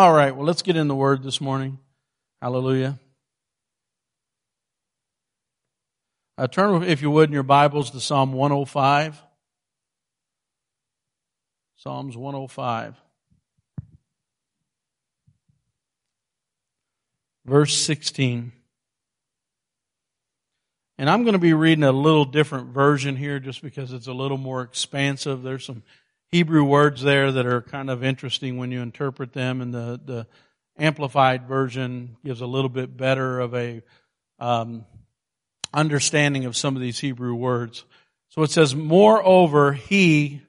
All right, well, let's get in the Word this morning. Hallelujah. Uh, turn, if you would, in your Bibles to Psalm 105. Psalms 105. Verse 16. And I'm going to be reading a little different version here just because it's a little more expansive. There's some Hebrew words there that are kind of interesting when you interpret them, and the, the Amplified version gives a little bit better of a um, understanding of some of these Hebrew words. So it says, Moreover, he,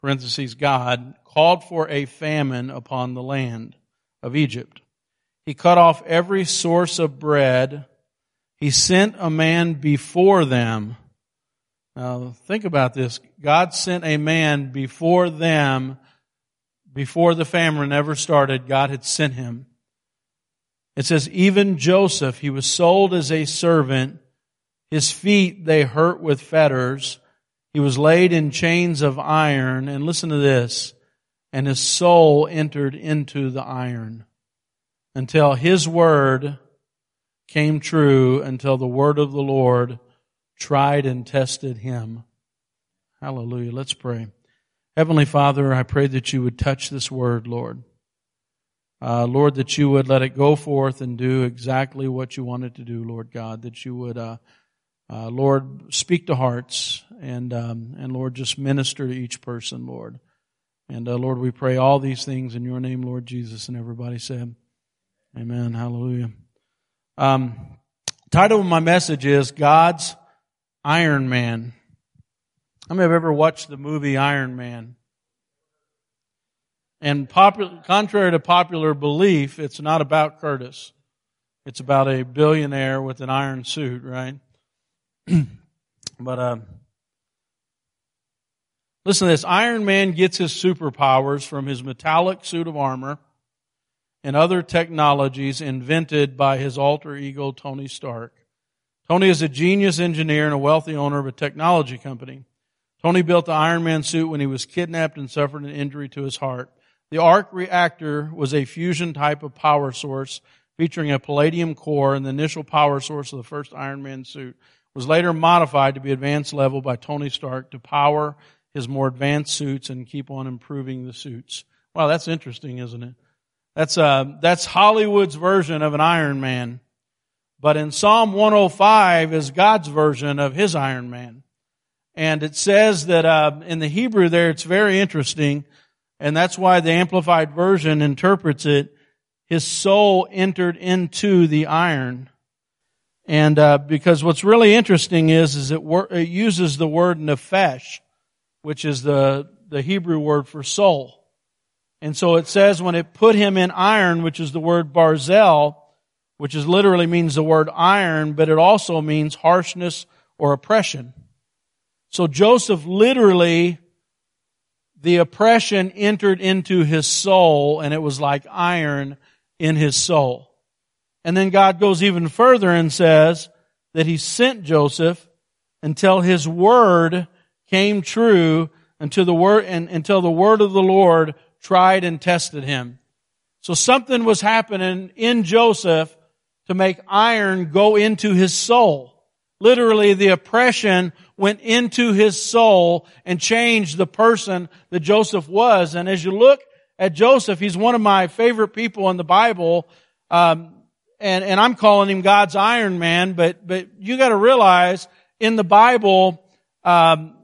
parentheses, God, called for a famine upon the land of Egypt. He cut off every source of bread. He sent a man before them. Now, think about this. God sent a man before them, before the famine ever started, God had sent him. It says, even Joseph, he was sold as a servant his feet they hurt with fetters. He was laid in chains of iron. And listen to this. And his soul entered into the iron until his word came true, until the word of the Lord tried and tested him. Hallelujah. Let's pray. Heavenly Father, I pray that you would touch this word, Lord. Uh, Lord, that you would let it go forth and do exactly what you wanted to do, Lord God. That you would uh, uh, Lord, speak to hearts and, um, and Lord, just minister to each person, Lord. And uh, Lord, we pray all these things in your name, Lord Jesus. And everybody said, Amen. Hallelujah. Um, title of my message is God's Iron Man. How many have ever watched the movie Iron Man? And popular, contrary to popular belief, it's not about Curtis. It's about a billionaire with an iron suit, right? but uh, listen to this Iron Man gets his superpowers from his metallic suit of armor and other technologies invented by his alter ego, Tony Stark. Tony is a genius engineer and a wealthy owner of a technology company. Tony built the Iron Man suit when he was kidnapped and suffered an injury to his heart. The arc reactor was a fusion type of power source featuring a palladium core and the initial power source of the first Iron Man suit was later modified to be advanced level by Tony Stark to power his more advanced suits and keep on improving the suits. Wow, that's interesting, isn't it? That's, uh, that's Hollywood's version of an Iron Man. But in Psalm 105 is God's version of his Iron Man. And it says that uh, in the Hebrew there, it's very interesting, and that's why the Amplified Version interprets it, his soul entered into the iron. And uh, because what's really interesting is, is it, wor- it uses the word nefesh, which is the, the Hebrew word for soul. And so it says when it put him in iron, which is the word barzel, which is literally means the word iron, but it also means harshness or oppression. So Joseph literally, the oppression entered into his soul and it was like iron in his soul. And then God goes even further and says that he sent Joseph until his word came true until the word, and, until the word of the Lord tried and tested him. So something was happening in Joseph to make iron go into his soul. Literally, the oppression went into his soul and changed the person that Joseph was. And as you look at Joseph, he's one of my favorite people in the Bible. Um, and, and I'm calling him God's Iron Man, but, but you gotta realize in the Bible, um,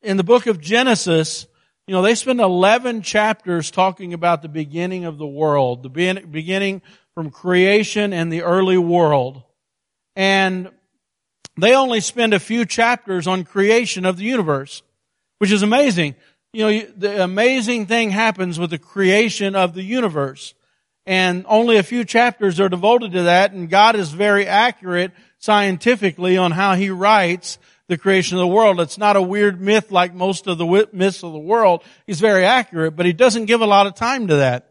in the book of Genesis, you know, they spend 11 chapters talking about the beginning of the world, the beginning from creation and the early world. And they only spend a few chapters on creation of the universe, which is amazing. You know, the amazing thing happens with the creation of the universe and only a few chapters are devoted to that, and God is very accurate scientifically on how He writes the creation of the world. It's not a weird myth like most of the myths of the world. He's very accurate, but He doesn't give a lot of time to that.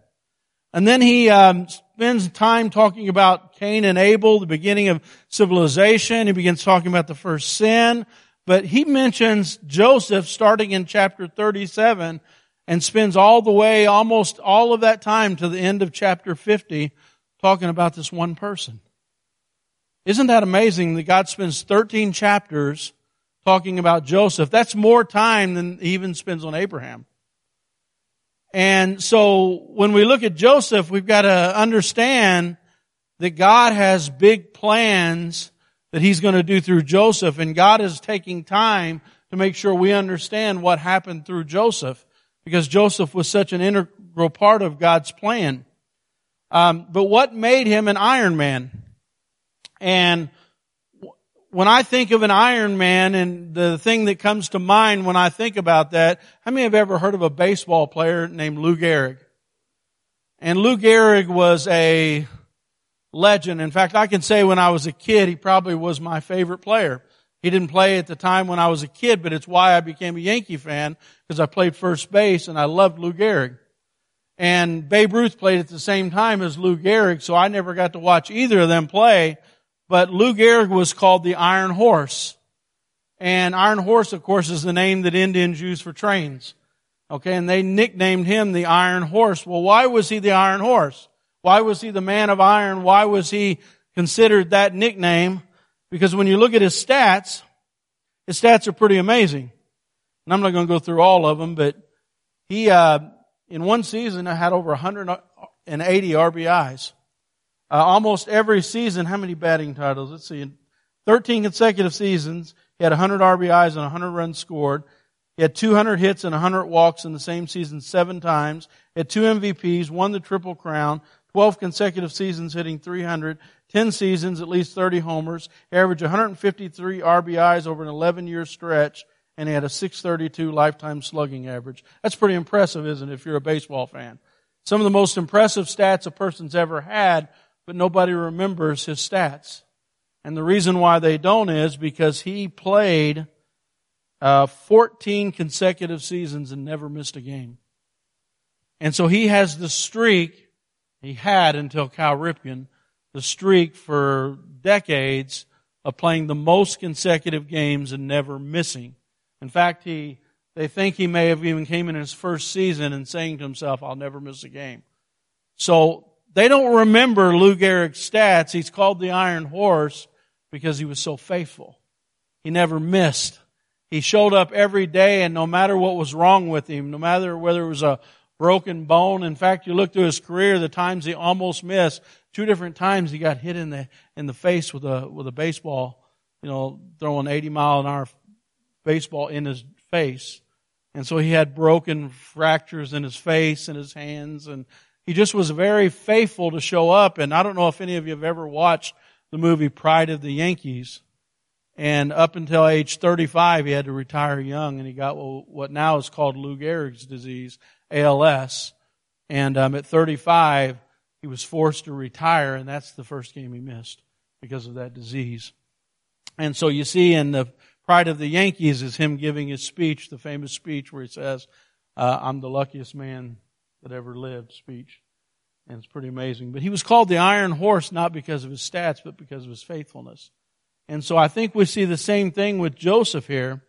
And then He um, spends time talking about Cain and Abel, the beginning of civilization. He begins talking about the first sin, but He mentions Joseph starting in chapter 37 and spends all the way, almost all of that time to the end of chapter 50 talking about this one person. Isn't that amazing that God spends 13 chapters talking about Joseph? That's more time than he even spends on Abraham. And so when we look at Joseph, we've got to understand that God has big plans that he's going to do through Joseph and God is taking time to make sure we understand what happened through Joseph because Joseph was such an integral part of God's plan. Um, but what made him an Iron Man? And when I think of an Iron Man and the thing that comes to mind when I think about that, how many have ever heard of a baseball player named Lou Gehrig? And Lou Gehrig was a legend. In fact, I can say when I was a kid, he probably was my favorite player. He didn't play at the time when I was a kid, but it's why I became a Yankee fan because I played first base and I loved Lou Gehrig. And Babe Ruth played at the same time as Lou Gehrig, so I never got to watch either of them play. But Lou Gehrig was called the Iron Horse. And Iron Horse, of course, is the name that Indians use for trains. Okay, and they nicknamed him the Iron Horse. Well, why was he the Iron Horse? Why was he the man of iron? Why was he considered that nickname? Because when you look at his stats, his stats are pretty amazing. And I'm not going to go through all of them, but he, uh, in one season, had over 180 RBIs. Uh, almost every season, how many batting titles? Let's see. 13 consecutive seasons, he had 100 RBIs and 100 runs scored. He had 200 hits and 100 walks in the same season seven times. He had two MVPs, won the Triple Crown, 12 consecutive seasons hitting 300, 10 seasons, at least 30 homers, averaged 153 RBIs over an 11 year stretch, and he had a 632 lifetime slugging average. That's pretty impressive, isn't it, if you're a baseball fan? Some of the most impressive stats a person's ever had, but nobody remembers his stats. And the reason why they don't is because he played uh, 14 consecutive seasons and never missed a game. And so he has the streak he had until Cal Ripken the streak for decades of playing the most consecutive games and never missing. In fact, he, they think he may have even came in his first season and saying to himself, I'll never miss a game. So they don't remember Lou Gehrig's stats. He's called the Iron Horse because he was so faithful. He never missed. He showed up every day and no matter what was wrong with him, no matter whether it was a broken bone. In fact, you look through his career, the times he almost missed, two different times he got hit in the, in the face with a, with a baseball, you know, throwing 80 mile an hour baseball in his face. And so he had broken fractures in his face and his hands and he just was very faithful to show up. And I don't know if any of you have ever watched the movie Pride of the Yankees. And up until age 35, he had to retire young and he got what now is called Lou Gehrig's disease. ALS. And um, at 35, he was forced to retire, and that's the first game he missed because of that disease. And so you see in the Pride of the Yankees is him giving his speech, the famous speech where he says, uh, I'm the luckiest man that ever lived speech. And it's pretty amazing. But he was called the Iron Horse not because of his stats, but because of his faithfulness. And so I think we see the same thing with Joseph here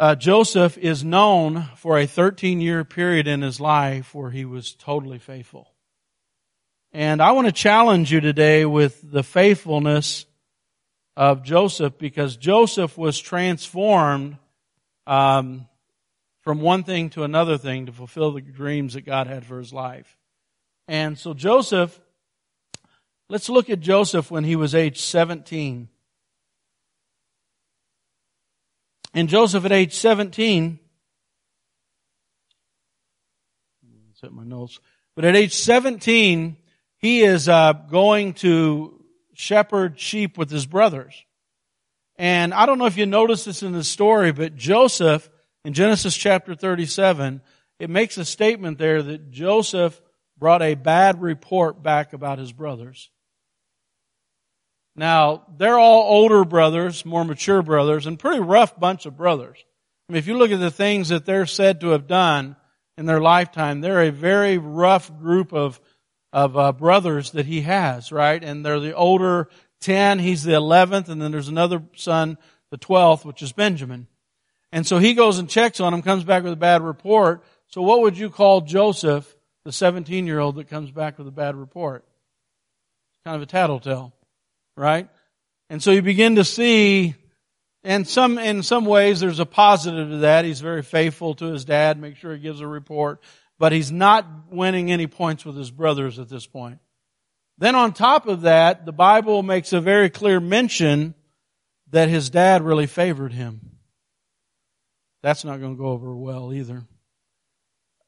uh, Joseph is known for a 13 year period in his life where he was totally faithful. And I want to challenge you today with the faithfulness of Joseph because Joseph was transformed um, from one thing to another thing to fulfill the dreams that God had for his life. And so Joseph, let's look at Joseph when he was age 17. And Joseph at age 17, set my notes, but at age 17, he is uh, going to shepherd sheep with his brothers. And I don't know if you noticed this in the story, but Joseph, in Genesis chapter 37, it makes a statement there that Joseph brought a bad report back about his brothers. Now, they're all older brothers, more mature brothers, and pretty rough bunch of brothers. I mean, if you look at the things that they're said to have done in their lifetime, they're a very rough group of, of uh, brothers that he has, right? And they're the older 10, he's the 11th, and then there's another son, the 12th, which is Benjamin. And so he goes and checks on him, comes back with a bad report. so what would you call Joseph, the 17 year old that comes back with a bad report? Kind of a tattletale, right? And so you begin to see, and some, in some ways there's a positive to that. He's very faithful to his dad, make sure he gives a report, but he's not winning any points with his brothers at this point. Then on top of that, the Bible makes a very clear mention that his dad really favored him. That's not going to go over well either.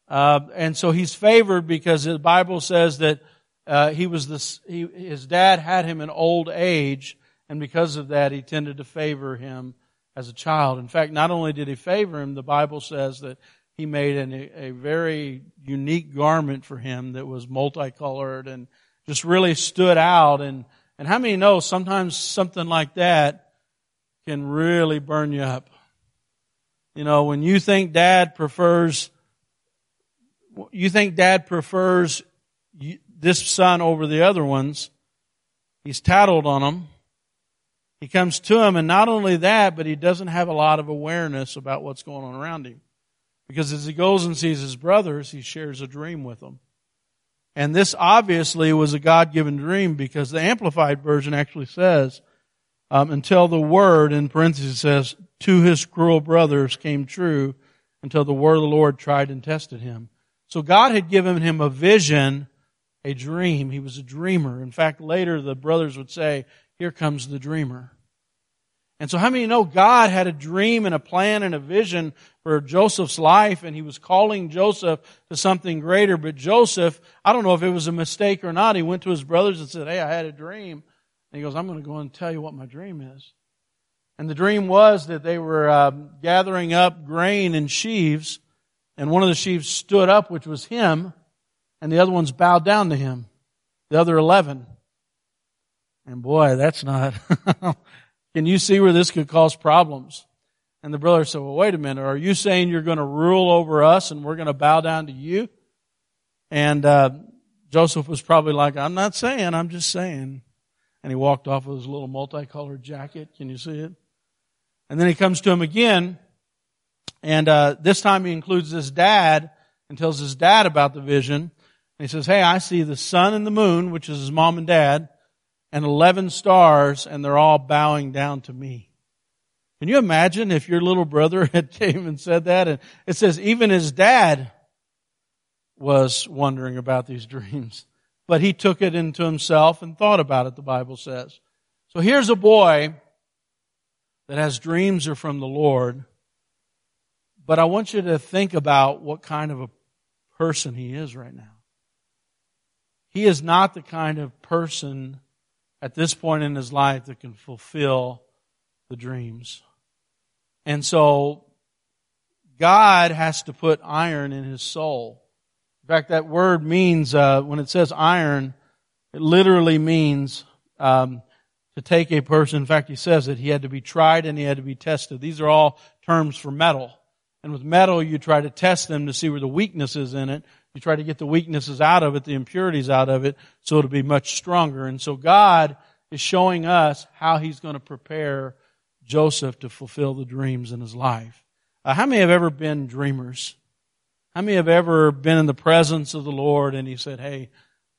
Uh, and so he's favored because the Bible says that uh, he was this. He, his dad had him in old age, and because of that, he tended to favor him as a child. In fact, not only did he favor him, the Bible says that he made an, a very unique garment for him that was multicolored and just really stood out. And and how many know sometimes something like that can really burn you up? You know, when you think dad prefers, you think dad prefers this son over the other ones, he's tattled on them. He comes to him and not only that, but he doesn't have a lot of awareness about what's going on around him. Because as he goes and sees his brothers, he shares a dream with them. And this obviously was a God-given dream because the Amplified Version actually says, um, until the word, in parentheses says, to his cruel brothers came true until the word of the Lord tried and tested him. So God had given him a vision, a dream. He was a dreamer. In fact, later the brothers would say, here comes the dreamer. And so how many know God had a dream and a plan and a vision for Joseph's life and he was calling Joseph to something greater, but Joseph, I don't know if it was a mistake or not, he went to his brothers and said, hey, I had a dream. And he goes, I'm going to go and tell you what my dream is. And the dream was that they were uh, gathering up grain in sheaves, and one of the sheaves stood up, which was him, and the other ones bowed down to him. The other eleven. And boy, that's not. Can you see where this could cause problems? And the brother said, Well, wait a minute. Are you saying you're going to rule over us and we're going to bow down to you? And uh, Joseph was probably like, I'm not saying, I'm just saying and he walked off with his little multicolored jacket. Can you see it? And then he comes to him again, and uh, this time he includes his dad and tells his dad about the vision. And he says, "Hey, I see the sun and the moon, which is his mom and dad, and eleven stars, and they're all bowing down to me." Can you imagine if your little brother had came and said that? And it says even his dad was wondering about these dreams but he took it into himself and thought about it, the Bible says. So here's a boy that has dreams are from the Lord, but I want you to think about what kind of a person he is right now. He is not the kind of person at this point in his life that can fulfill the dreams. And so God has to put iron in his soul. In fact, that word means, uh, when it says iron, it literally means um, to take a person. In fact, he says that he had to be tried and he had to be tested. These are all terms for metal. And with metal, you try to test them to see where the weakness is in it. You try to get the weaknesses out of it, the impurities out of it, so it'll be much stronger. And so God is showing us how He's going to prepare Joseph to fulfill the dreams in his life. Uh, how many have ever been dreamers? How many have ever been in the presence of the Lord and He said, Hey,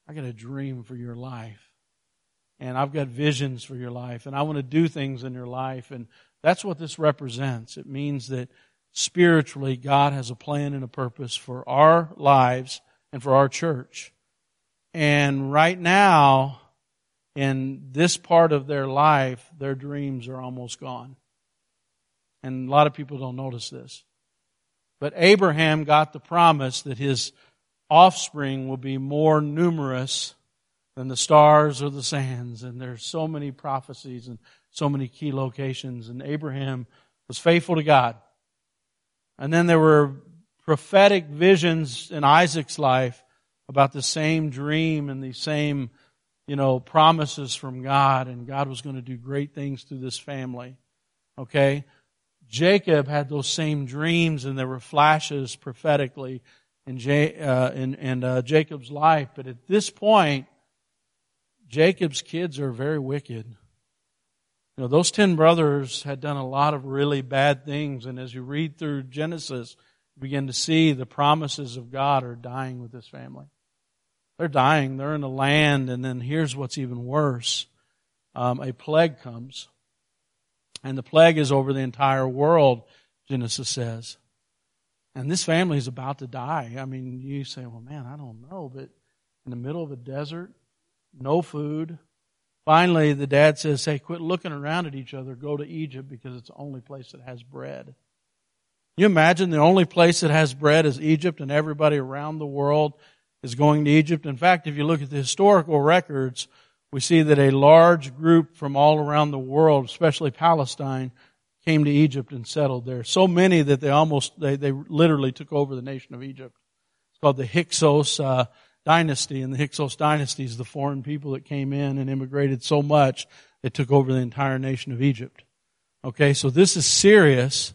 I got a dream for your life. And I've got visions for your life. And I want to do things in your life. And that's what this represents. It means that spiritually, God has a plan and a purpose for our lives and for our church. And right now, in this part of their life, their dreams are almost gone. And a lot of people don't notice this. But Abraham got the promise that his offspring will be more numerous than the stars or the sands. And there's so many prophecies and so many key locations. And Abraham was faithful to God. And then there were prophetic visions in Isaac's life about the same dream and the same, you know, promises from God. And God was going to do great things through this family. Okay? Jacob had those same dreams and there were flashes prophetically in, J, uh, in, in uh, Jacob's life. But at this point, Jacob's kids are very wicked. You know, those ten brothers had done a lot of really bad things. And as you read through Genesis, you begin to see the promises of God are dying with this family. They're dying. They're in the land, and then here's what's even worse. Um, a plague comes. And the plague is over the entire world, Genesis says. And this family is about to die. I mean, you say, well, man, I don't know, but in the middle of a desert, no food. Finally, the dad says, hey, quit looking around at each other. Go to Egypt because it's the only place that has bread. You imagine the only place that has bread is Egypt and everybody around the world is going to Egypt? In fact, if you look at the historical records, we see that a large group from all around the world, especially Palestine, came to Egypt and settled there. So many that they almost, they, they literally took over the nation of Egypt. It's called the Hyksos uh, dynasty, and the Hyksos dynasty is the foreign people that came in and immigrated so much they took over the entire nation of Egypt. Okay, so this is serious,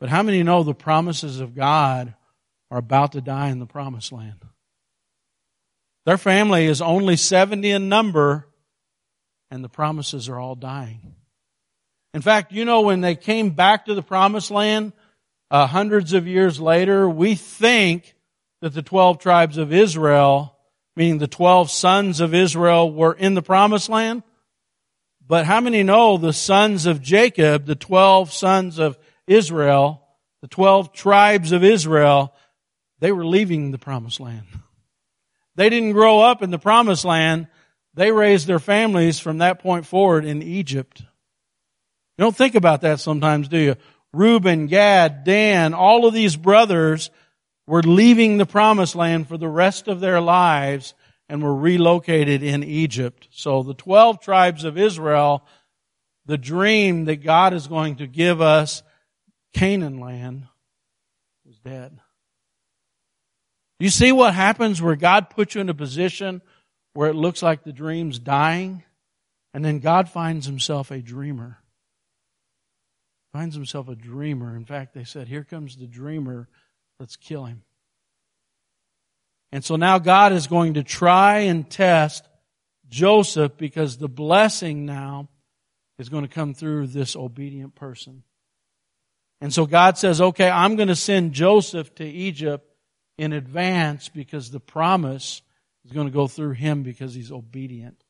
but how many know the promises of God are about to die in the promised land? Their family is only 70 in number, and the promises are all dying. In fact, you know, when they came back to the promised land, uh, hundreds of years later, we think that the 12 tribes of Israel, meaning the 12 sons of Israel, were in the promised land. But how many know the sons of Jacob, the 12 sons of Israel, the 12 tribes of Israel, they were leaving the promised land. They didn't grow up in the promised land. They raised their families from that point forward in Egypt. You don't think about that sometimes, do you? Reuben, Gad, Dan, all of these brothers were leaving the promised land for the rest of their lives and were relocated in Egypt. So the 12 tribes of Israel, the dream that God is going to give us Canaan land was dead. You see what happens where God puts you in a position where it looks like the dream's dying and then God finds himself a dreamer finds himself a dreamer. In fact, they said, Here comes the dreamer, let's kill him. And so now God is going to try and test Joseph because the blessing now is going to come through this obedient person. And so God says, okay, I'm going to send Joseph to Egypt in advance because the promise is going to go through him because he's obedient.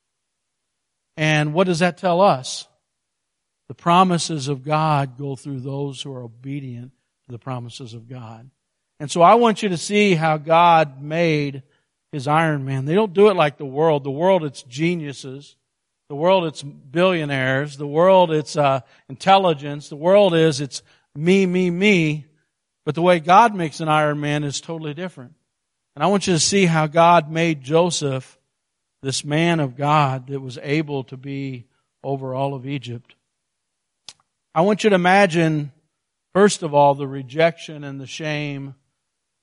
And what does that tell us? The promises of God go through those who are obedient to the promises of God. And so I want you to see how God made his Iron Man. They don't do it like the world. The world, it's geniuses. The world, it's billionaires. The world, it's uh, intelligence. The world is, it's me, me, me. But the way God makes an Iron Man is totally different. And I want you to see how God made Joseph this man of God that was able to be over all of Egypt. I want you to imagine, first of all, the rejection and the shame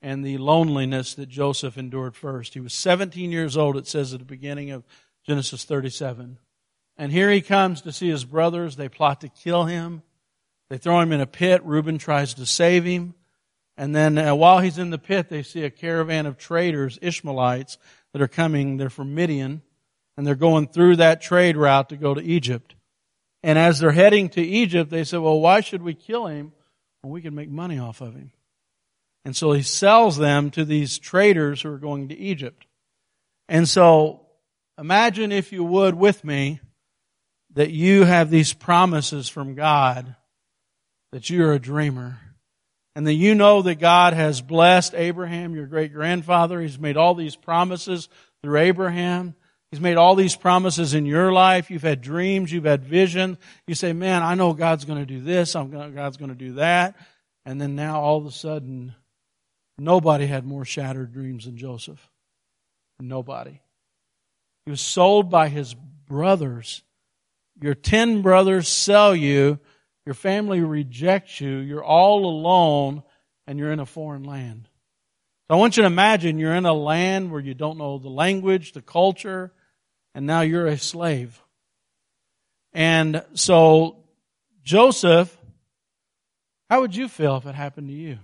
and the loneliness that Joseph endured first. He was 17 years old, it says at the beginning of Genesis 37. And here he comes to see his brothers. They plot to kill him. They throw him in a pit. Reuben tries to save him. And then uh, while he's in the pit, they see a caravan of traders, Ishmaelites, that are coming. They're from Midian. And they're going through that trade route to go to Egypt. And as they're heading to Egypt, they said, well, why should we kill him when we can make money off of him? And so he sells them to these traders who are going to Egypt. And so imagine if you would with me that you have these promises from God that you're a dreamer and that you know that God has blessed Abraham, your great grandfather. He's made all these promises through Abraham. He's made all these promises in your life. You've had dreams. You've had visions. You say, man, I know God's going to do this. I'm gonna, God's going to do that. And then now all of a sudden, nobody had more shattered dreams than Joseph. Nobody. He was sold by his brothers. Your ten brothers sell you. Your family rejects you. You're all alone and you're in a foreign land. So I want you to imagine you're in a land where you don't know the language, the culture, and now you're a slave. And so, Joseph, how would you feel if it happened to you?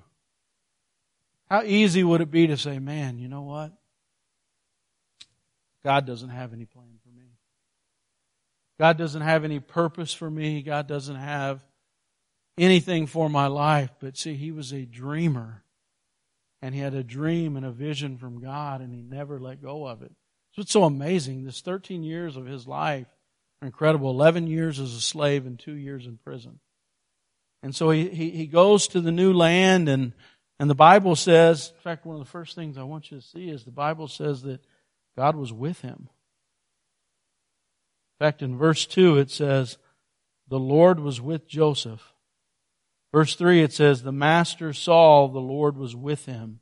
How easy would it be to say, man, you know what? God doesn't have any plan for me. God doesn't have any purpose for me. God doesn't have anything for my life. But see, he was a dreamer and he had a dream and a vision from God, and he never let go of it. So it's so amazing. This 13 years of his life are incredible. 11 years as a slave and two years in prison. And so he, he, he goes to the new land, and, and the Bible says, in fact, one of the first things I want you to see is the Bible says that God was with him. In fact, in verse 2, it says, the Lord was with Joseph. Verse 3, it says, the master saw the Lord was with him.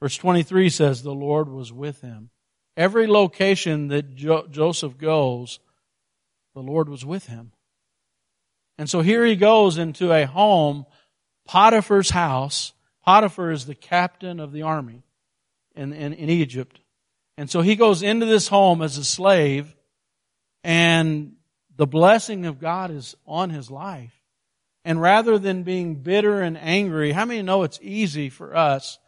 Verse 23 says, the Lord was with him. Every location that jo- Joseph goes, the Lord was with him. And so here he goes into a home, Potiphar's house. Potiphar is the captain of the army in, in, in Egypt. And so he goes into this home as a slave and the blessing of God is on his life. And rather than being bitter and angry, how many know it's easy for us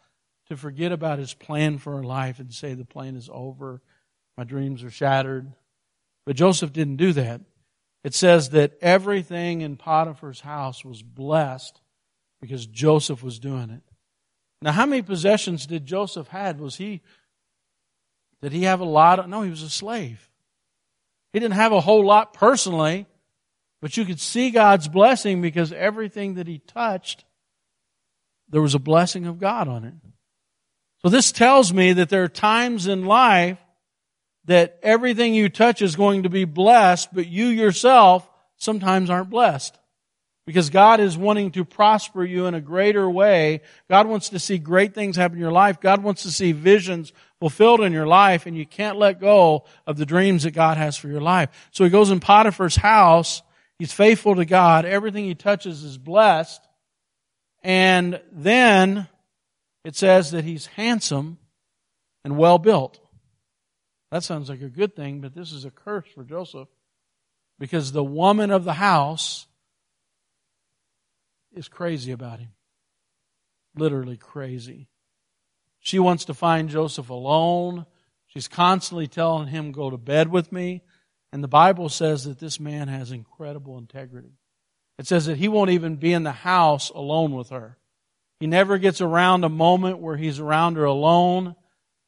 to forget about his plan for our life and say the plan is over, my dreams are shattered? But Joseph didn't do that. It says that everything in Potiphar's house was blessed because Joseph was doing it. Now, how many possessions did Joseph had? Was he, did he have a lot of, no, he was a slave. He didn't have a whole lot personally, but you could see God's blessing because everything that he touched, there was a blessing of God on it. So this tells me that there are times in life that everything you touch is going to be blessed, but you yourself sometimes aren't blessed. Because God is wanting to prosper you in a greater way. God wants to see great things happen in your life. God wants to see visions fulfilled in your life and you can't let go of the dreams that God has for your life. So he goes in Potiphar's house. He's faithful to God. Everything he touches is blessed. And then it says that he's handsome and well built. That sounds like a good thing, but this is a curse for Joseph because the woman of the house is crazy about him. Literally crazy. She wants to find Joseph alone. She's constantly telling him, go to bed with me. And the Bible says that this man has incredible integrity. It says that he won't even be in the house alone with her. He never gets around a moment where he's around her alone.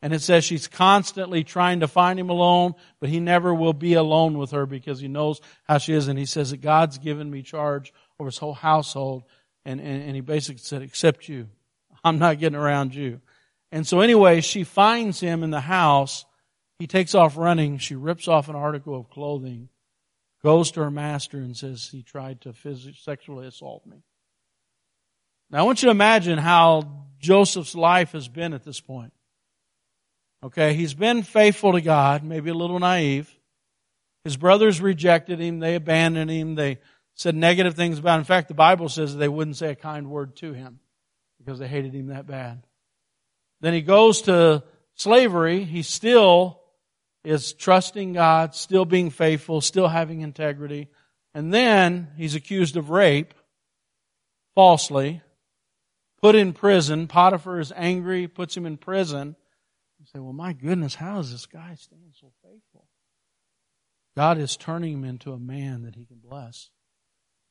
And it says she's constantly trying to find him alone, but he never will be alone with her because he knows how she is. And he says that God's given me charge over his whole household. And, and, and he basically said, except you. I'm not getting around you. And so anyway, she finds him in the house. He takes off running. She rips off an article of clothing, goes to her master and says, he tried to physically, sexually assault me. Now I want you to imagine how Joseph's life has been at this point. Okay, he's been faithful to God, maybe a little naive. His brothers rejected him, they abandoned him, they said negative things about him. In fact, the Bible says they wouldn't say a kind word to him because they hated him that bad. Then he goes to slavery. He still is trusting God, still being faithful, still having integrity. And then he's accused of rape falsely, put in prison. Potiphar is angry, puts him in prison. You say, well, my goodness, how is this guy staying so faithful? God is turning him into a man that he can bless.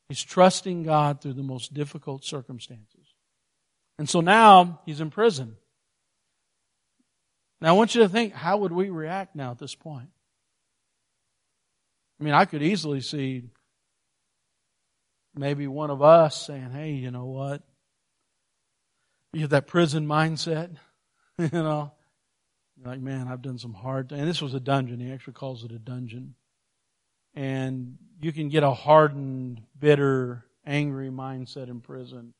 He's trusting God through the most difficult circumstances. And so now he's in prison. Now I want you to think, how would we react now at this point? I mean, I could easily see maybe one of us saying, hey, you know what? You have that prison mindset, you know. like, man, I've done some hard And this was a dungeon. He actually calls it a dungeon. And you can get a hardened, bitter, angry mindset in prison.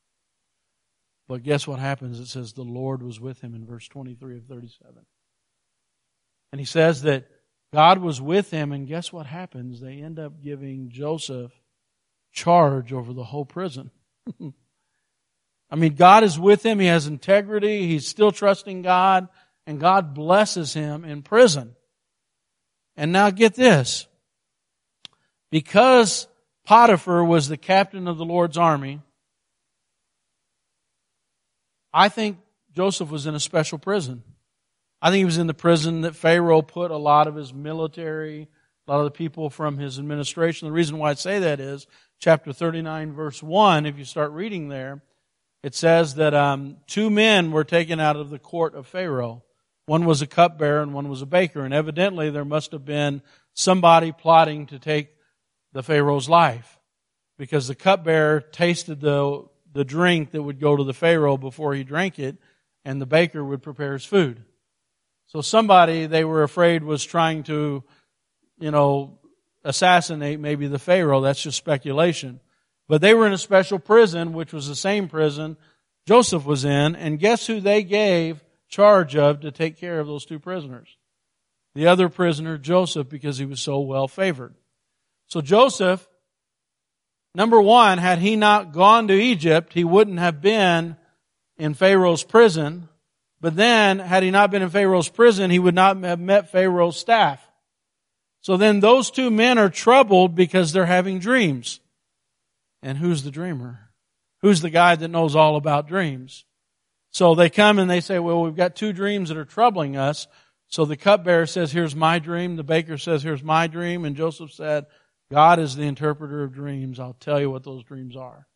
But guess what happens? It says the Lord was with him in verse 23 of 37. And he says that God was with him, and guess what happens? They end up giving Joseph charge over the whole prison. I mean, God is with him. He has integrity. He's still trusting God, and God blesses him in prison. And now get this. Because Potiphar was the captain of the Lord's army, I think Joseph was in a special prison. I think he was in the prison that Pharaoh put a lot of his military, a lot of the people from his administration. The reason why I say that is chapter 39 verse 1, if you start reading there, it says that um, two men were taken out of the court of Pharaoh. One was a cupbearer and one was a baker. And evidently there must have been somebody plotting to take the Pharaoh's life. Because the cupbearer tasted the, the drink that would go to the Pharaoh before he drank it, and the baker would prepare his food. So somebody they were afraid was trying to, you know, assassinate maybe the Pharaoh. That's just speculation. But they were in a special prison, which was the same prison Joseph was in, and guess who they gave charge of to take care of those two prisoners? The other prisoner, Joseph, because he was so well favored. So Joseph, number one, had he not gone to Egypt, he wouldn't have been in Pharaoh's prison. But then, had he not been in Pharaoh's prison, he would not have met Pharaoh's staff. So then those two men are troubled because they're having dreams. And who's the dreamer? Who's the guy that knows all about dreams? So they come and they say, well, we've got two dreams that are troubling us. So the cupbearer says, here's my dream. The baker says, here's my dream. And Joseph said, God is the interpreter of dreams. I'll tell you what those dreams are.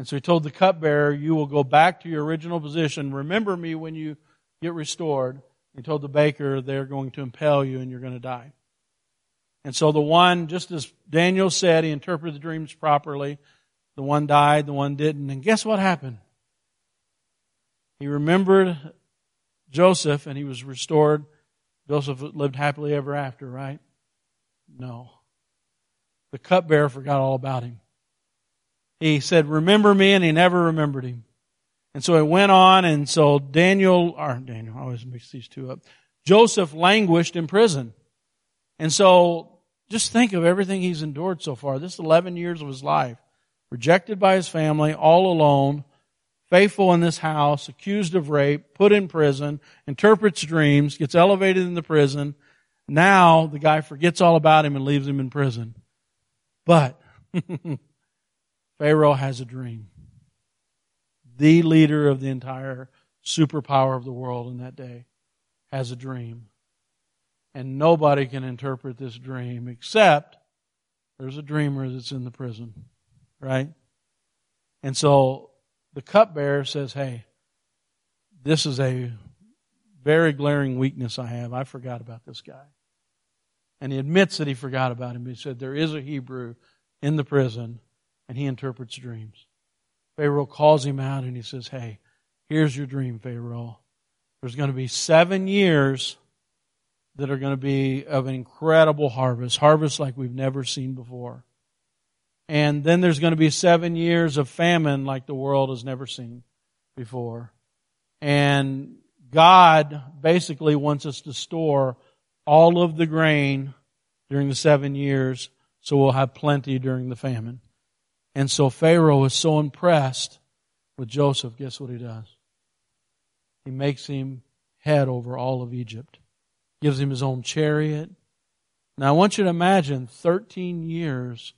And so he told the cupbearer, you will go back to your original position. Remember me when you get restored. He told the baker, they're going to impale you and you're going to die. And so the one, just as Daniel said, he interpreted the dreams properly. The one died, the one didn't. And guess what happened? He remembered Joseph and he was restored. Joseph lived happily ever after, right? No. The cupbearer forgot all about him. He said, remember me, and he never remembered him. And so it went on, and so Daniel, or Daniel, I always mix these two up. Joseph languished in prison. And so just think of everything he's endured so far. This 11 years of his life. Rejected by his family, all alone, faithful in this house, accused of rape, put in prison, interprets dreams, gets elevated in the prison. Now the guy forgets all about him and leaves him in prison. But Pharaoh has a dream. The leader of the entire superpower of the world in that day has a dream. And nobody can interpret this dream except there's a dreamer that's in the prison, right? And so the cupbearer says, Hey, this is a very glaring weakness I have. I forgot about this guy. And he admits that he forgot about him. He said, There is a Hebrew in the prison, and he interprets dreams. Pharaoh calls him out and he says, Hey, here's your dream, Pharaoh. There's going to be seven years that are going to be of an incredible harvest, harvest like we've never seen before. And then there's going to be seven years of famine like the world has never seen before. And God basically wants us to store all of the grain during the seven years so we'll have plenty during the famine. And so Pharaoh is so impressed with Joseph, guess what he does? He makes him head over all of Egypt gives him his own chariot. Now I want you to imagine 13 years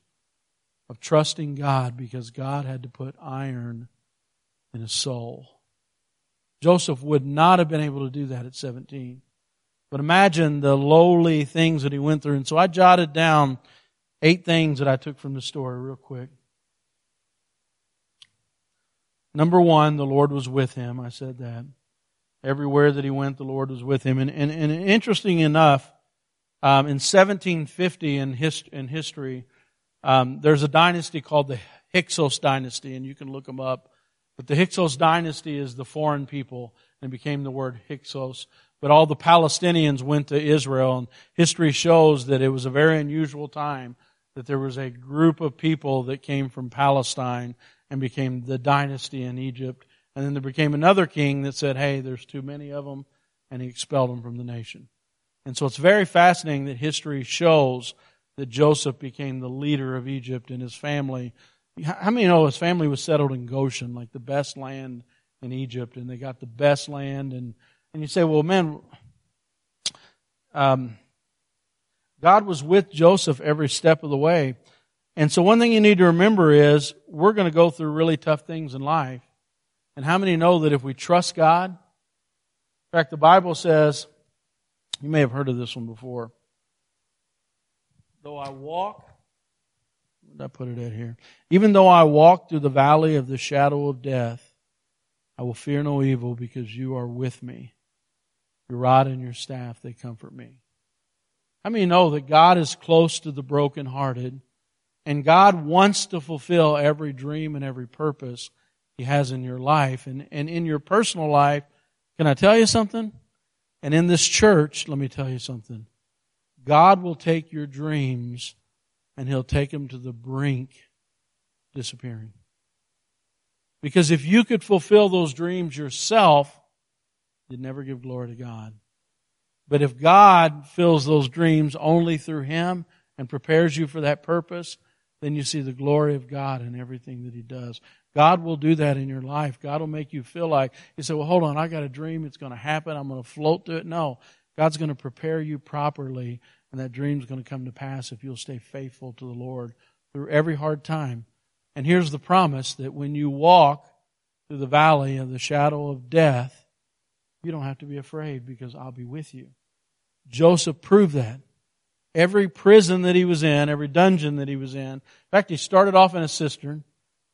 of trusting God because God had to put iron in his soul. Joseph would not have been able to do that at 17. But imagine the lowly things that he went through. And so I jotted down eight things that I took from the story real quick. Number one, the Lord was with him. I said that. Everywhere that he went, the Lord was with him. And, and, and interesting enough, um, in 1750 in, hist- in history, um, there's a dynasty called the Hyksos dynasty, and you can look them up. But the Hyksos dynasty is the foreign people and became the word Hyksos. But all the Palestinians went to Israel, and history shows that it was a very unusual time that there was a group of people that came from Palestine and became the dynasty in Egypt and then there became another king that said, hey, there's too many of them, and he expelled them from the nation. And so it's very fascinating that history shows that Joseph became the leader of Egypt and his family. How many know his family was settled in Goshen, like the best land in Egypt, and they got the best land? And, and you say, well, man, um, God was with Joseph every step of the way. And so one thing you need to remember is we're going to go through really tough things in life. And how many know that if we trust God, in fact, the Bible says, you may have heard of this one before. Though I walk, where did I put it at here? Even though I walk through the valley of the shadow of death, I will fear no evil because you are with me. Your rod and your staff, they comfort me. How many know that God is close to the brokenhearted and God wants to fulfill every dream and every purpose He has in your life and, and in your personal life? Can I tell you something? And in this church, let me tell you something. God will take your dreams and He'll take them to the brink, disappearing. Because if you could fulfill those dreams yourself, you'd never give glory to God. But if God fills those dreams only through Him and prepares you for that purpose, then you see the glory of God in everything that He does. God will do that in your life. God will make you feel like, you say, well, hold on, I got a dream. It's going to happen. I'm going to float to it. No. God's going to prepare you properly, and that dream's going to come to pass if you'll stay faithful to the Lord through every hard time. And here's the promise that when you walk through the valley of the shadow of death, you don't have to be afraid because I'll be with you. Joseph proved that. Every prison that he was in, every dungeon that he was in. In fact, he started off in a cistern,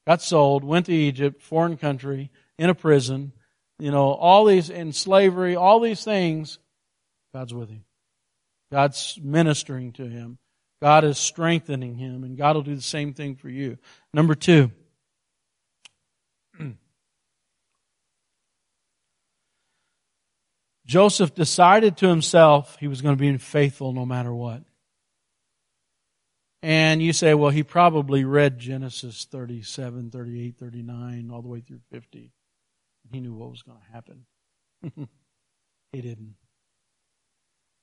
got sold, went to Egypt, foreign country, in a prison. You know, all these, in slavery, all these things, God's with him. God's ministering to him. God is strengthening him, and God will do the same thing for you. Number two. Joseph decided to himself he was going to be faithful no matter what. And you say, well, he probably read Genesis 37, 38, 39, all the way through 50. He knew what was going to happen. he didn't.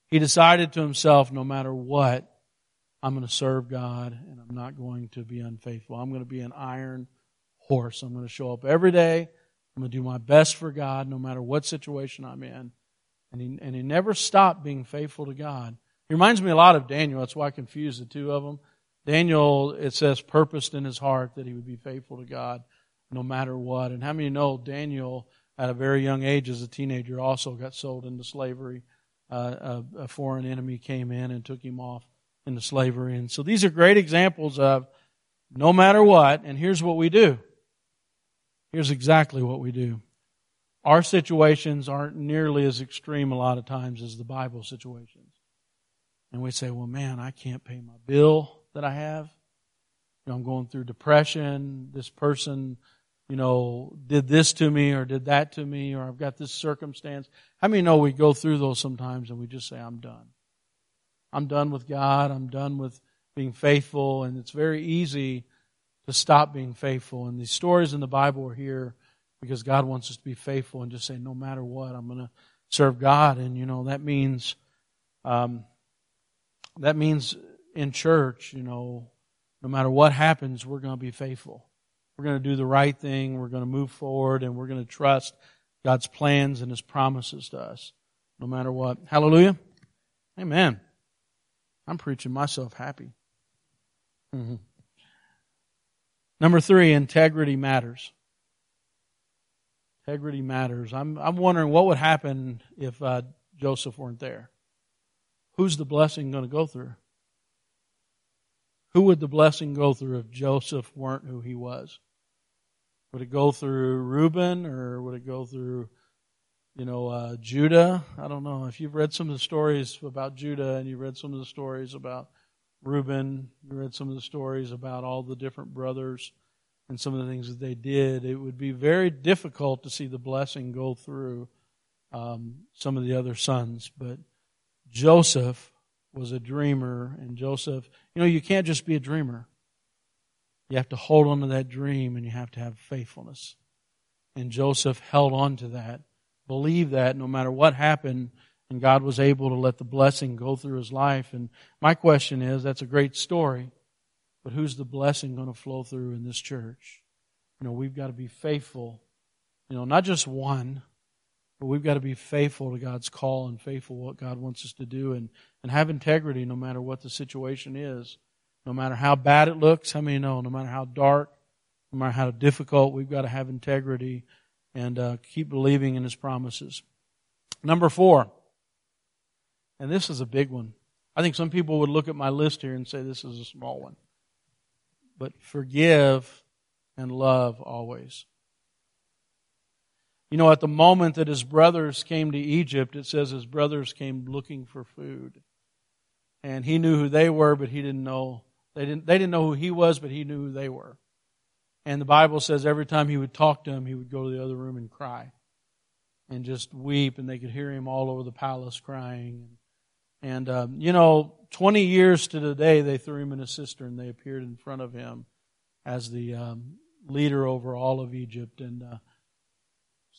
He decided to himself, no matter what, I'm going to serve God and I'm not going to be unfaithful. I'm going to be an iron horse. I'm going to show up every day. I'm going to do my best for God no matter what situation I'm in. And he, and he never stopped being faithful to God. He reminds me a lot of Daniel. That's why I confuse the two of them. Daniel, it says, purposed in his heart that he would be faithful to God no matter what. And how many know Daniel, at a very young age as a teenager, also got sold into slavery? Uh, a, a foreign enemy came in and took him off into slavery. And so these are great examples of no matter what, and here's what we do. Here's exactly what we do. Our situations aren't nearly as extreme a lot of times as the Bible situations. And we say, well, man, I can't pay my bill that I have. You know, I'm going through depression. This person, you know, did this to me or did that to me or I've got this circumstance. How many know we go through those sometimes and we just say, I'm done. I'm done with God. I'm done with being faithful. And it's very easy to stop being faithful. And these stories in the Bible are here because God wants us to be faithful and just say, no matter what, I'm going to serve God. And, you know, that means, um, that means in church, you know, no matter what happens, we're going to be faithful. We're going to do the right thing. We're going to move forward and we're going to trust God's plans and His promises to us, no matter what. Hallelujah. Amen. I'm preaching myself happy. Mm-hmm. Number three, integrity matters. Integrity matters. I'm, I'm wondering what would happen if uh, Joseph weren't there. Who's the blessing going to go through? Who would the blessing go through if Joseph weren't who he was? Would it go through Reuben or would it go through, you know, uh, Judah? I don't know. If you've read some of the stories about Judah and you've read some of the stories about Reuben, you read some of the stories about all the different brothers and some of the things that they did, it would be very difficult to see the blessing go through um, some of the other sons. But Joseph was a dreamer, and Joseph, you know, you can't just be a dreamer. You have to hold on to that dream and you have to have faithfulness. And Joseph held on to that, believed that no matter what happened, and God was able to let the blessing go through his life. And my question is that's a great story, but who's the blessing going to flow through in this church? You know, we've got to be faithful. You know, not just one, but we've got to be faithful to God's call and faithful what God wants us to do and, and have integrity no matter what the situation is. No matter how bad it looks, how many know? No matter how dark, no matter how difficult, we've got to have integrity and uh, keep believing in His promises. Number four, and this is a big one. I think some people would look at my list here and say this is a small one. But forgive and love always. You know, at the moment that his brothers came to Egypt, it says his brothers came looking for food. And he knew who they were, but he didn't know. They didn't, they didn't know who he was, but he knew who they were. And the Bible says every time he would talk to them, he would go to the other room and cry and just weep, and they could hear him all over the palace crying. And, um, you know, 20 years to the day, they threw him in a cistern. They appeared in front of him as the um, leader over all of Egypt. And uh,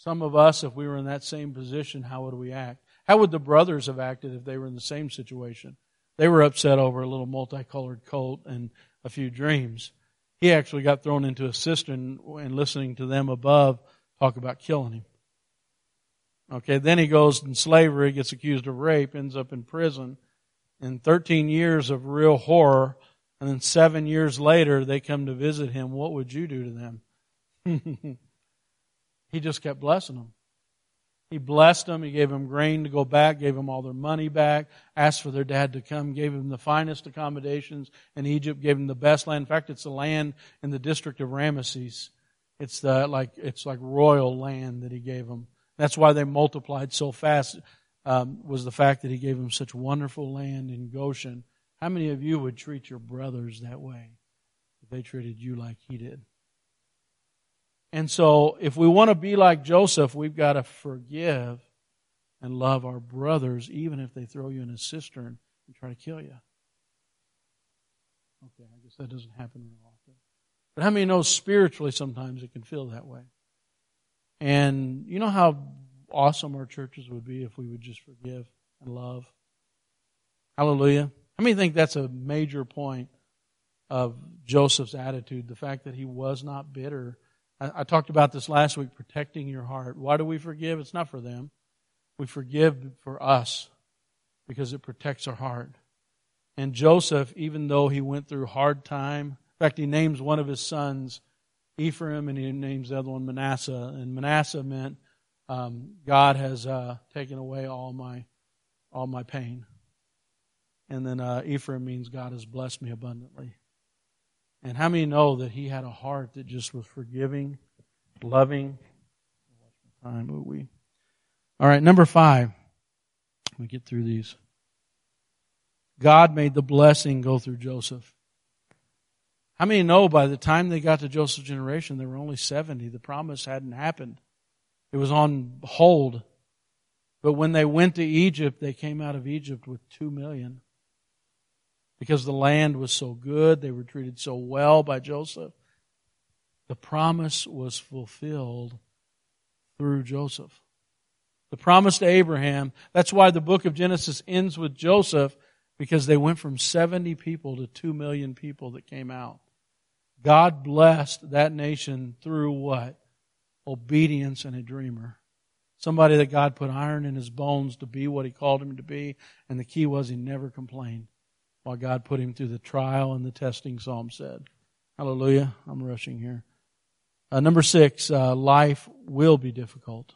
some of us, if we were in that same position, how would we act? How would the brothers have acted if they were in the same situation? They were upset over a little multicolored coat and a few dreams. He actually got thrown into a cistern and listening to them above talk about killing him. Okay, then he goes in slavery, gets accused of rape, ends up in prison. In 13 years of real horror, and then seven years later they come to visit him, what would you do to them? he just kept blessing them. He blessed them. He gave them grain to go back, gave them all their money back, asked for their dad to come, gave them the finest accommodations in Egypt, gave them the best land. In fact, it's the land in the district of Ramesses. It's the, like, it's like royal land that he gave them. That's why they multiplied so fast, um, was the fact that he gave them such wonderful land in Goshen. How many of you would treat your brothers that way if they treated you like he did? And so, if we want to be like Joseph, we've got to forgive and love our brothers, even if they throw you in a cistern and try to kill you. Okay, I guess that doesn't happen very often. But how many know spiritually sometimes it can feel that way? And you know how awesome our churches would be if we would just forgive and love? Hallelujah. How many think that's a major point of Joseph's attitude? The fact that he was not bitter. I, I talked about this last week, protecting your heart. Why do we forgive? It's not for them. We forgive for us because it protects our heart. And Joseph, even though he went through hard time, in fact, he names one of his sons Ephraim, and he names the other one Manasseh. And Manasseh meant um, God has uh, taken away all my all my pain. And then uh, Ephraim means God has blessed me abundantly. And how many know that he had a heart that just was forgiving, loving? Time, will we? All right, number five. Let me get through these. God made the blessing go through Joseph. How many know by the time they got to Joseph's generation, there were only 70? The promise hadn't happened. It was on hold. But when they went to Egypt, they came out of Egypt with two million. Because the land was so good, they were treated so well by Joseph. The promise was fulfilled through Joseph. The promise to Abraham, that's why the book of Genesis ends with Joseph, because they went from 70 people to 2 million people that came out. God blessed that nation through what? Obedience and a dreamer. Somebody that God put iron in his bones to be what he called him to be. And the key was he never complained while God put him through the trial and the testing, Psalm said. Hallelujah. I'm rushing here. Uh, number six, uh, life will be difficult.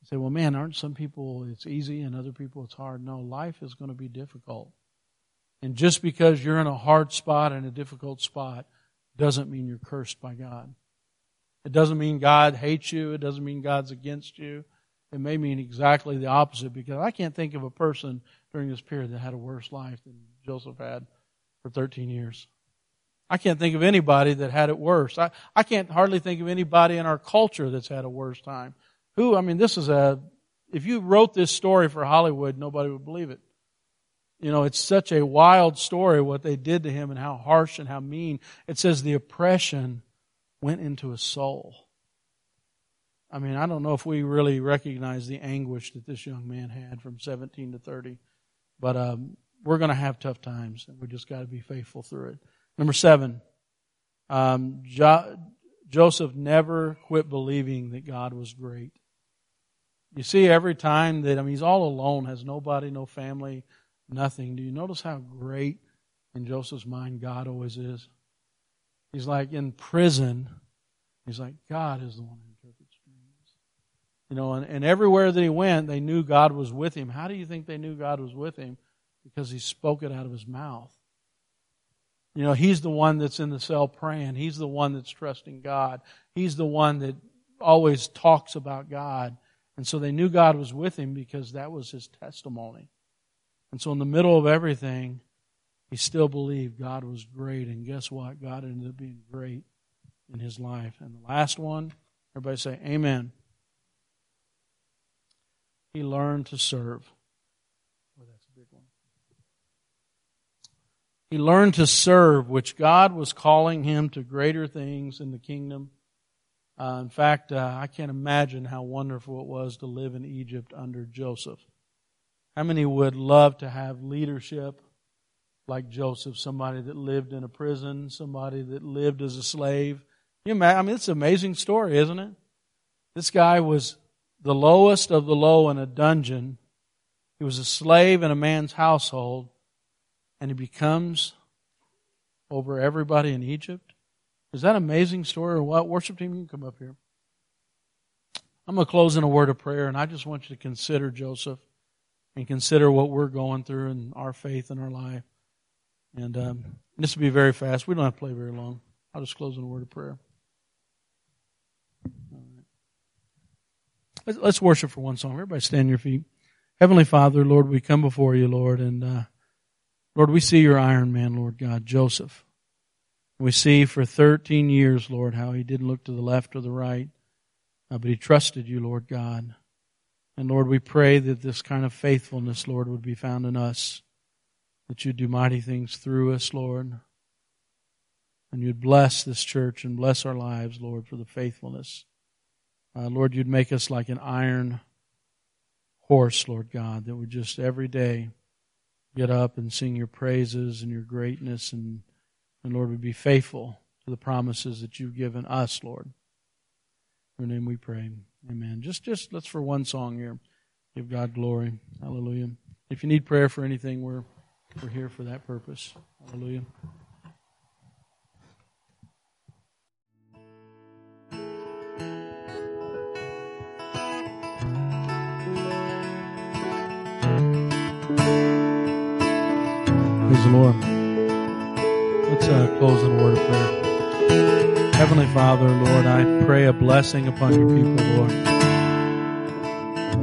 You say, well, man, aren't some people it's easy and other people it's hard? No, life is going to be difficult. And just because you're in a hard spot and a difficult spot doesn't mean you're cursed by God. It doesn't mean God hates you. It doesn't mean God's against you. It may mean exactly the opposite because I can't think of a person during this period that had a worse life than Joseph had for 13 years. I can't think of anybody that had it worse. I, I can't hardly think of anybody in our culture that's had a worse time. Who, I mean, this is a, if you wrote this story for Hollywood, nobody would believe it. You know, it's such a wild story what they did to him and how harsh and how mean. It says the oppression went into his soul. I mean, I don't know if we really recognize the anguish that this young man had from 17 to 30, but um, we're going to have tough times, and we just got to be faithful through it. Number seven, um, jo- Joseph never quit believing that God was great. You see, every time that I mean, he's all alone, has nobody, no family, nothing. Do you notice how great in Joseph's mind God always is? He's like in prison. He's like, God is the one. You know, and, and everywhere that he went, they knew God was with him. How do you think they knew God was with him? Because he spoke it out of his mouth. You know, he's the one that's in the cell praying. He's the one that's trusting God. He's the one that always talks about God. And so they knew God was with him because that was his testimony. And so in the middle of everything, he still believed God was great. And guess what? God ended up being great in his life. And the last one, everybody say, Amen. He learned to serve. Oh, that's a big one. He learned to serve, which God was calling him to greater things in the kingdom. Uh, in fact, uh, I can't imagine how wonderful it was to live in Egypt under Joseph. How many would love to have leadership like Joseph, somebody that lived in a prison, somebody that lived as a slave? You I mean, it's an amazing story, isn't it? This guy was the lowest of the low in a dungeon. He was a slave in a man's household, and he becomes over everybody in Egypt. Is that an amazing story or what? Worship team, you can come up here. I'm going to close in a word of prayer, and I just want you to consider Joseph and consider what we're going through in our faith and our life. And um, this will be very fast. We don't have to play very long. I'll just close in a word of prayer. Let's worship for one song. Everybody stand your feet. Heavenly Father, Lord, we come before you, Lord, and uh, Lord, we see your Iron Man, Lord God, Joseph. We see for 13 years, Lord, how he didn't look to the left or the right, uh, but he trusted you, Lord God. And Lord, we pray that this kind of faithfulness, Lord, would be found in us, that you'd do mighty things through us, Lord, and you'd bless this church and bless our lives, Lord, for the faithfulness. Uh, Lord, you'd make us like an iron horse, Lord God, that would just every day get up and sing your praises and your greatness and, and Lord, would be faithful to the promises that you've given us, Lord. In your name we pray. Amen. Just just let's for one song here. Give God glory. Hallelujah. If you need prayer for anything, we're we're here for that purpose. Hallelujah. Praise the Lord. Let's uh, close in a word of prayer. Heavenly Father, Lord, I pray a blessing upon your people, Lord.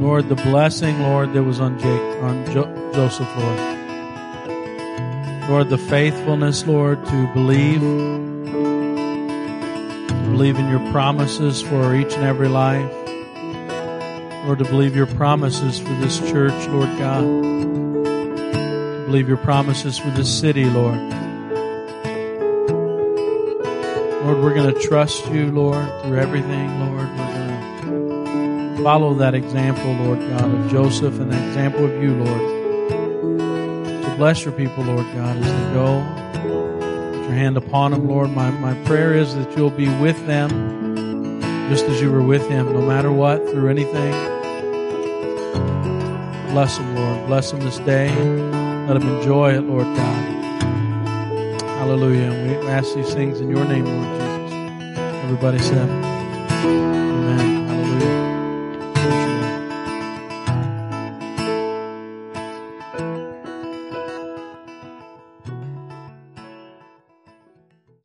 Lord, the blessing, Lord, that was on Jake, on jo- Joseph, Lord. Lord, the faithfulness, Lord, to believe, to believe in your promises for each and every life. Lord, to believe your promises for this church, Lord God believe your promises for this city, Lord. Lord, we're going to trust you, Lord, through everything, Lord. We're going to follow that example, Lord God, of Joseph and the example of you, Lord. To bless your people, Lord God, as they go. Put your hand upon them, Lord. My, my prayer is that you'll be with them just as you were with him, no matter what, through anything. Bless them, Lord. Bless them this day. Let them enjoy it, Lord God. Hallelujah. And we ask these things in your name, Lord Jesus. Everybody said, Amen.